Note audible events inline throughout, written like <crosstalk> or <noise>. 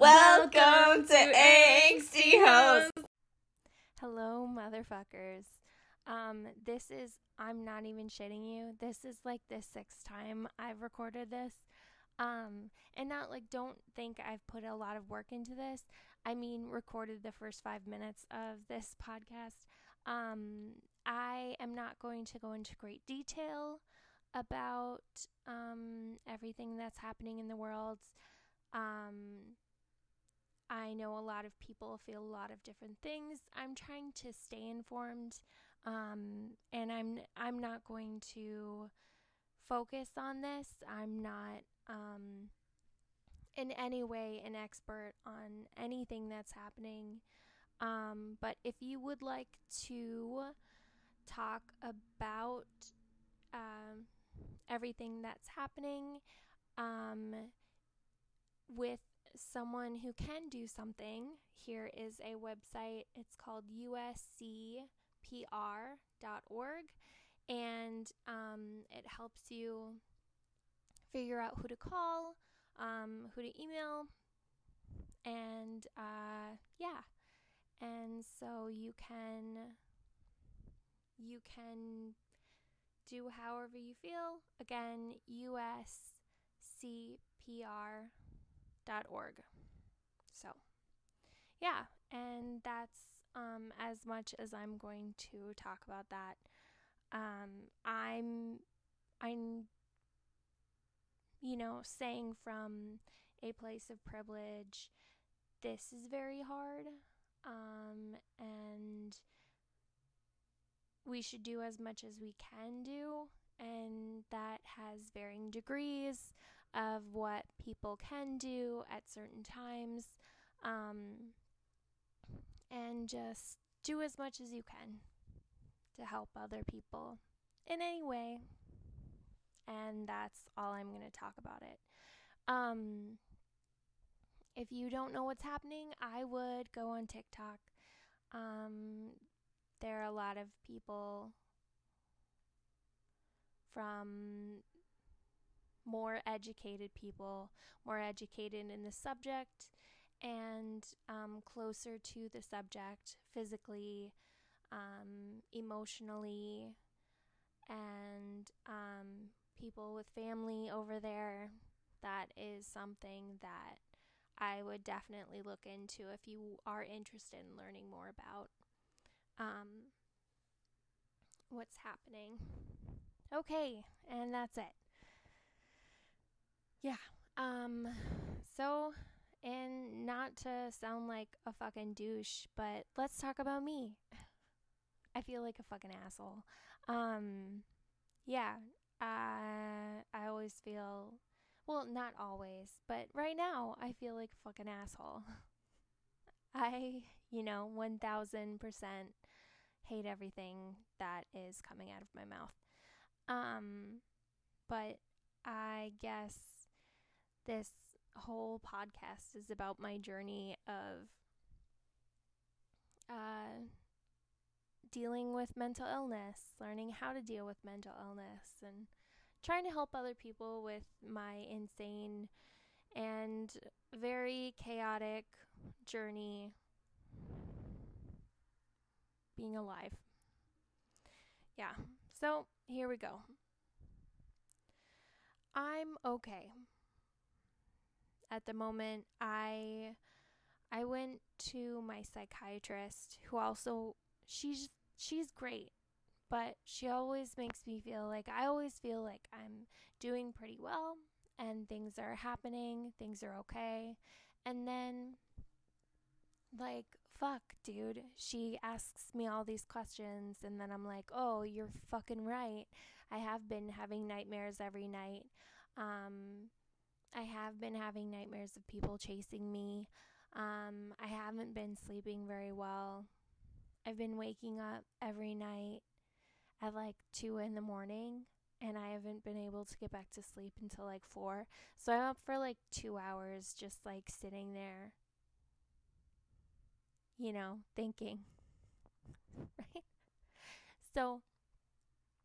Welcome to Angsty Hoes. Hello, motherfuckers. Um, this is, I'm not even shitting you. This is like the sixth time I've recorded this. Um, and not like, don't think I've put a lot of work into this. I mean, recorded the first five minutes of this podcast. Um, I am not going to go into great detail about um, everything that's happening in the world. Um, I know a lot of people feel a lot of different things. I'm trying to stay informed, um, and I'm I'm not going to focus on this. I'm not um, in any way an expert on anything that's happening. Um, but if you would like to talk about um, everything that's happening um, with someone who can do something, here is a website. It's called uscpr.org, and um, it helps you figure out who to call, um, who to email, and uh, yeah. And so you can you can do however you feel. Again, uscpr.org. So, yeah, and that's um, as much as I'm going to talk about that. Um, I'm, I'm, you know, saying from a place of privilege, this is very hard. Um, and we should do as much as we can do, and that has varying degrees of what people can do at certain times. Um, and just do as much as you can to help other people in any way. And that's all I'm going to talk about it. Um, if you don't know what's happening, I would go on TikTok. Um, there are a lot of people from more educated people, more educated in the subject, and um, closer to the subject physically, um, emotionally, and um, people with family over there. That is something that I would definitely look into if you are interested in learning more about um, what's happening. Okay, and that's it. Yeah. Um, so, and not to sound like a fucking douche, but let's talk about me. <sighs> I feel like a fucking asshole. Um, yeah. Uh, I always feel, well, not always, but right now I feel like a fucking asshole. <laughs> I, you know, 1000% hate everything that is coming out of my mouth. Um, but I guess this whole podcast is about my journey of uh, dealing with mental illness, learning how to deal with mental illness, and trying to help other people with my insane and very chaotic journey being alive. Yeah, so here we go. I'm okay. At the moment, I I went to my psychiatrist who also she's she's great, but she always makes me feel like I always feel like I'm doing pretty well and things are happening, things are okay. And then like fuck, dude. She asks me all these questions, and then I'm like, oh, you're fucking right. I have been having nightmares every night. Um, I have been having nightmares of people chasing me. Um, I haven't been sleeping very well. I've been waking up every night at like 2 in the morning and I haven't been able to get back to sleep until like 4. So I'm up for like 2 hours just like sitting there you know, thinking. <laughs> right? So,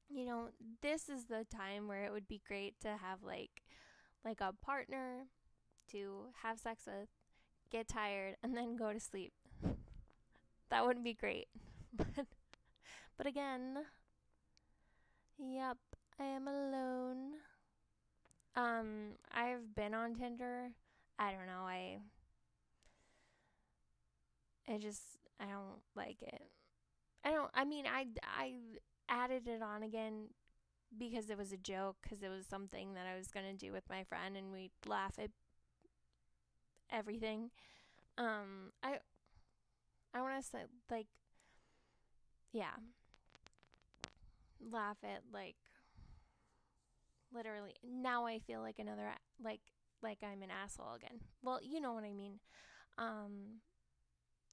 you know, this is the time where it would be great to have like like a partner to have sex with, get tired, and then go to sleep. <laughs> that wouldn't be great. <laughs> but, but again, yep, I am alone. Um, I've been on Tinder. I don't know. I I just I don't like it. I don't I mean I I added it on again because it was a joke cuz it was something that I was going to do with my friend and we'd laugh at everything. Um I I want to say like yeah. Laugh at like literally now I feel like another like like I'm an asshole again. Well, you know what I mean. Um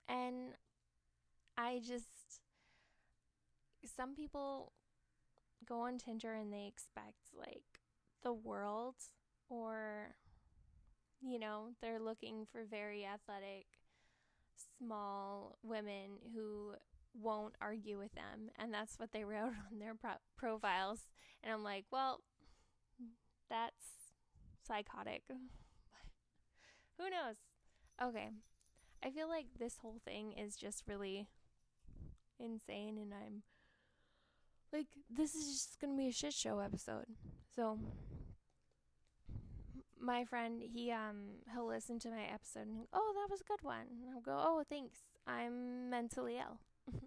and I just some people go on Tinder and they expect like the world or you know, they're looking for very athletic small women who won't argue with them and that's what they wrote <laughs> on their pro- profiles and I'm like, well, that's psychotic. <laughs> Who knows? Okay. I feel like this whole thing is just really insane and I'm like this is just to be a shit show episode. So my friend, he um he'll listen to my episode and oh, that was a good one. And I'll go, "Oh, thanks. I'm mentally ill." <laughs>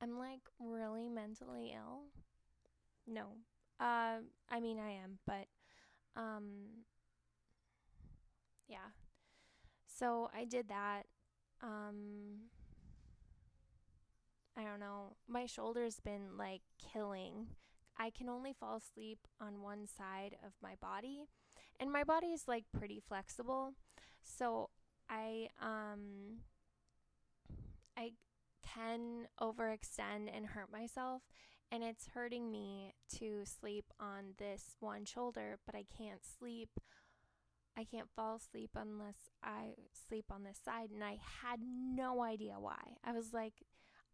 I'm like, "Really mentally ill?" No. Uh I mean, I am, but um yeah. So I did that. Um, I don't know. My shoulder's been like killing. I can only fall asleep on one side of my body, and my body is like pretty flexible. So I um I can overextend and hurt myself and it's hurting me to sleep on this one shoulder, but I can't sleep I can't fall asleep unless I sleep on this side. And I had no idea why. I was like,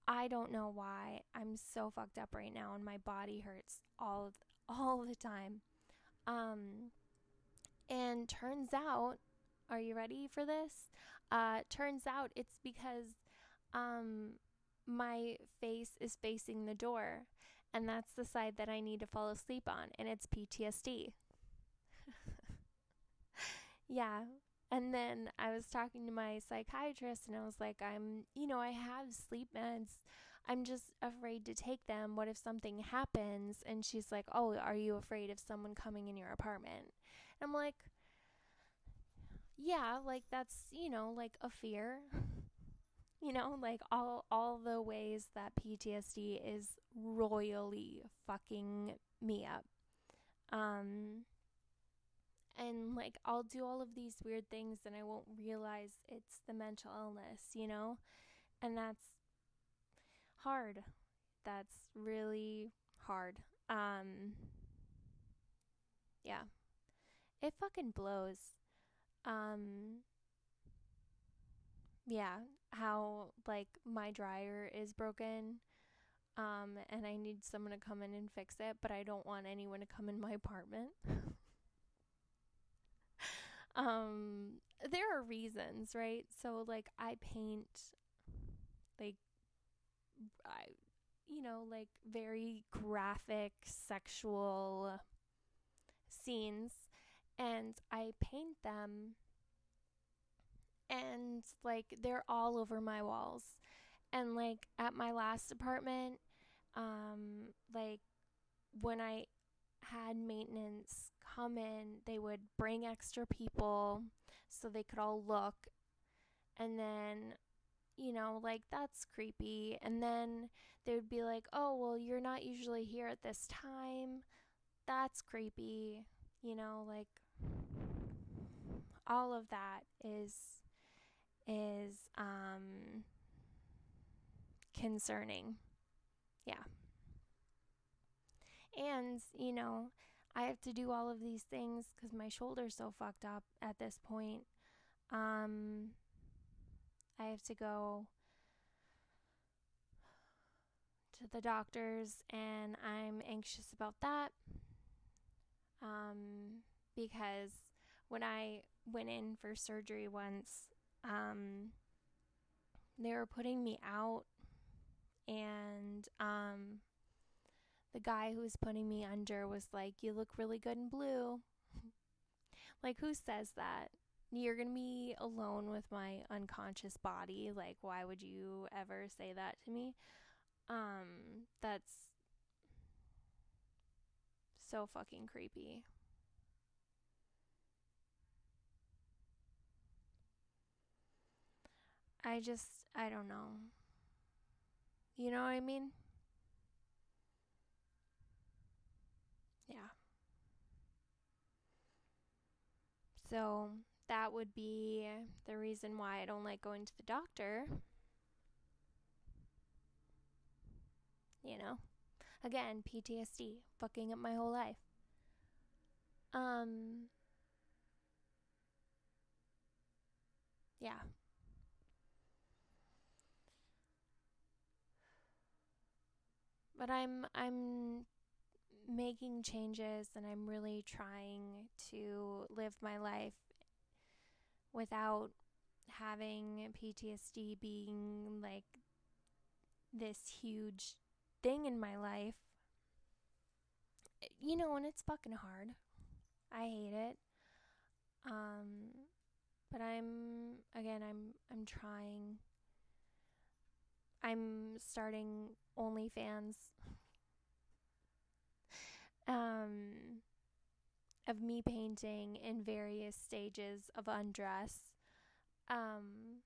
I don't know why. I'm so fucked up right now and my body hurts all <laughs> all the time. Um and turns out, are you ready for this? Uh turns out it's because um my face is facing the door and that's the side that I need to fall asleep on and it's PTSD. <laughs> Yeah. And then I was talking to my psychiatrist and I was like, I'm, you know, I have sleep meds. I'm just afraid to take them. What if something happens? And she's like, Oh, are you afraid of someone coming in your apartment? And I'm like, Yeah, like that's, you know, like a fear. <laughs> you know, like all all the ways that PTSD is royally fucking me up. Um and like I'll do all of these weird things and I won't realize it's the mental illness, you know? And that's hard. That's really hard. Um yeah. It fucking blows. Um yeah, how like my dryer is broken um and I need someone to come in and fix it, but I don't want anyone to come in my apartment. <laughs> um there are reasons, right? So like I paint like I you know, like very graphic sexual scenes and I paint them and like they're all over my walls. And like at my last apartment, um like when I had maintenance come in, they would bring extra people so they could all look. And then, you know, like that's creepy. And then they would be like, oh, well, you're not usually here at this time. That's creepy. You know, like all of that is is um concerning. Yeah. And, you know, I have to do all of these things because my shoulder's so fucked up at this point. Um, I have to go to the doctors, and I'm anxious about that. Um, because when I went in for surgery once, um, they were putting me out, and um, the guy who was putting me under was like, You look really good in blue. <laughs> like, who says that? You're going to be alone with my unconscious body. Like, why would you ever say that to me? Um, that's so fucking creepy. I just, I don't know. You know what I mean? Yeah. So that would be the reason why I don't like going to the doctor. You know? Again, PTSD, fucking up my whole life. Um, yeah. But I'm I'm making changes and I'm really trying to live my life without having PTSD being like this huge thing in my life. You know, and it's fucking hard. I hate it. Um but I'm again I'm I'm trying I'm starting OnlyFans um, of me painting in various stages of undress. Um,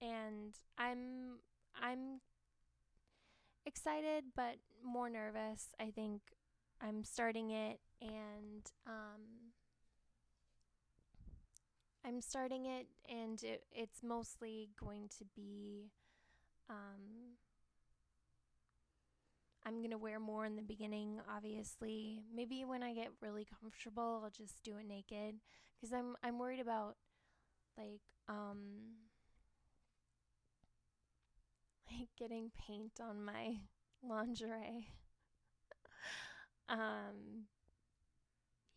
and I'm I'm excited but more nervous. I think I'm starting it and um, I'm starting it and it, it's mostly going to be um, I'm going to wear more in the beginning, obviously. Maybe when I get really comfortable, I'll just do it naked cuz I'm I'm worried about like um like getting paint on my <laughs> lingerie. um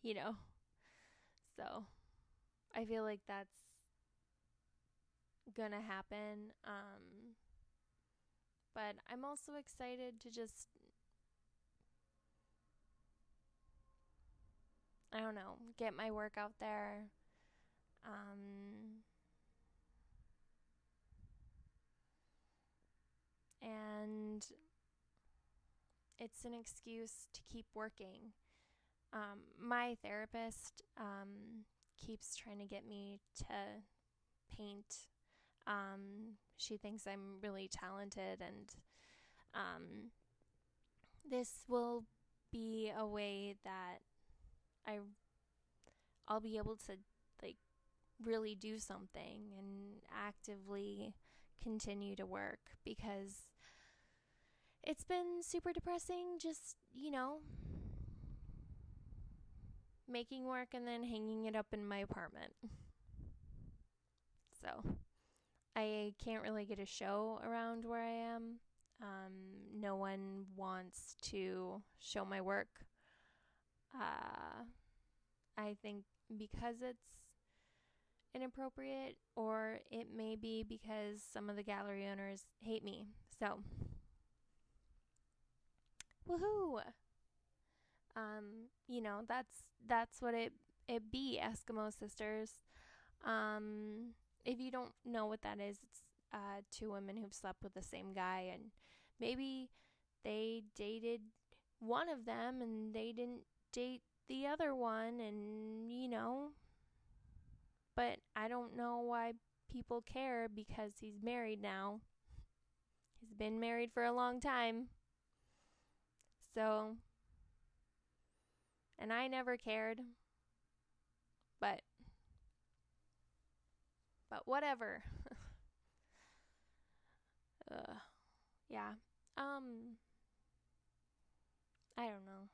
you know. So, I feel like that's gonna happen. Um but I'm also excited to just I don't know, get my work out there. Um, and it's an excuse to keep working. Um, my therapist um, keeps trying to get me to paint. Um, she thinks I'm really talented, and um, this will be a way that I I'll be able to like really do something and actively continue to work because it's been super depressing just, you know, making work and then hanging it up in my apartment. So, I can't really get a show around where I am. Um, no one wants to show my work uh, I think because it's inappropriate, or it may be because some of the gallery owners hate me. So, woohoo! Um, you know that's that's what it it be Eskimo sisters. Um, if you don't know what that is, it's uh, two women who've slept with the same guy, and maybe they dated one of them and they didn't date the other one and you know but I don't know why people care because he's married now. He's been married for a long time. So and I never cared. But but whatever. <laughs> uh, yeah. Um I don't know.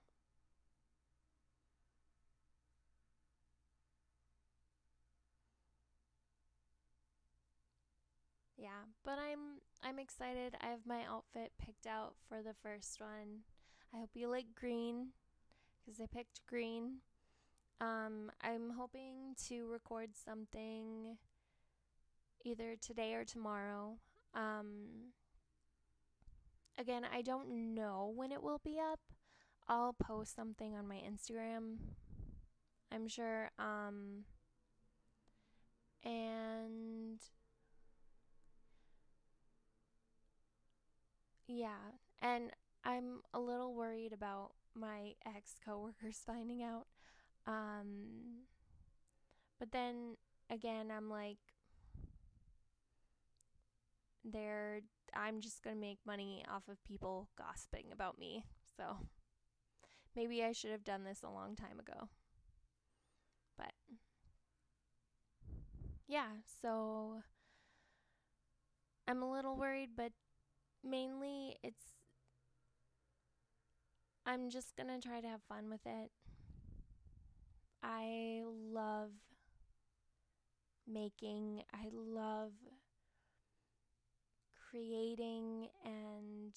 yeah, but I'm I'm excited. I have my outfit picked out for the first one. I hope you like green because I picked green. Um, I'm hoping to record something either today or tomorrow. Um, again, I don't know when it will be up. I'll post something on my Instagram. I'm sure. Um, and yeah, and I'm a little worried about my ex coworkers <laughs> finding out. Um, but then again, I'm like, they're, I'm just going to make money off of people gossiping about me. So maybe I should have done this a long time ago. But yeah, so I'm a little worried, but mainly it's I'm just going to try to have fun with it. I love making, I love creating and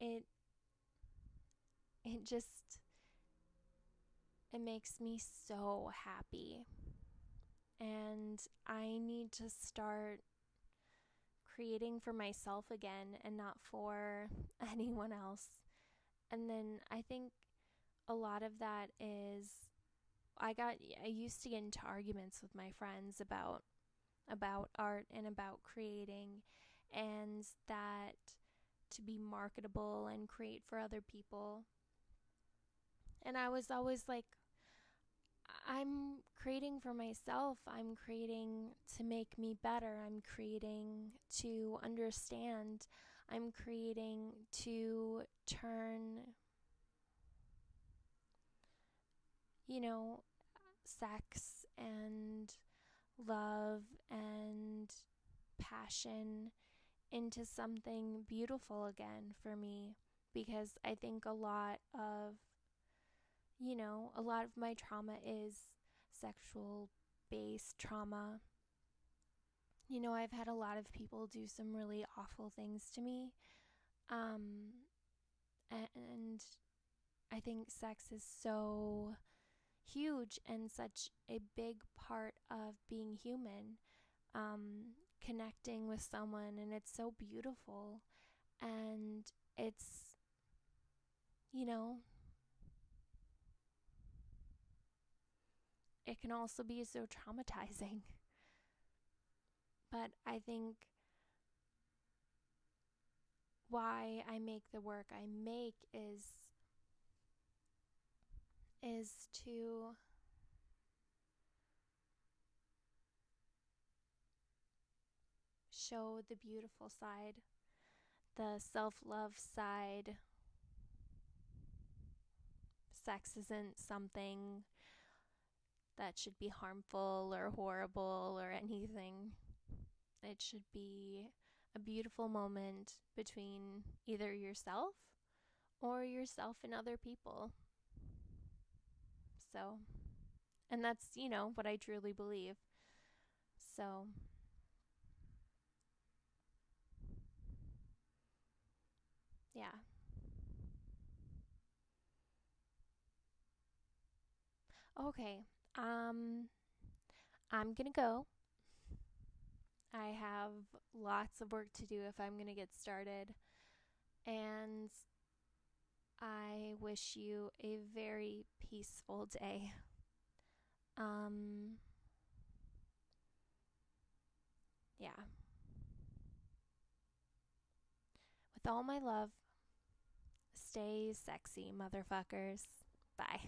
it it just it makes me so happy. And I need to start creating for myself again and not for <laughs> anyone else. And then I think a lot of that is I got I used to get into arguments with my friends about about art and about creating and that to be marketable and create for other people. And I was always like I'm creating for myself. I'm creating to make me better. I'm creating to understand. I'm creating to turn, you know, sex and love and passion into something beautiful again for me because I think a lot of you know, a lot of my trauma is sexual based trauma. You know, I've had a lot of people do some really awful things to me. Um, and I think sex is so huge and such a big part of being human. Um, connecting with someone, and it's so beautiful. And it's, you know, it can also be so traumatizing. <laughs> But I think why I make the work I make is is to show the beautiful side, the self-love side. Sex isn't something that should be harmful or horrible or anything. It should be a beautiful moment between either yourself or yourself and other people. So, and that's, you know, what I truly believe. So, yeah. Okay, um, I'm gonna go. I have lots of work to do if I'm gonna get started. And I wish you a very peaceful day. Um, yeah. With all my love, stay sexy, motherfuckers. Bye.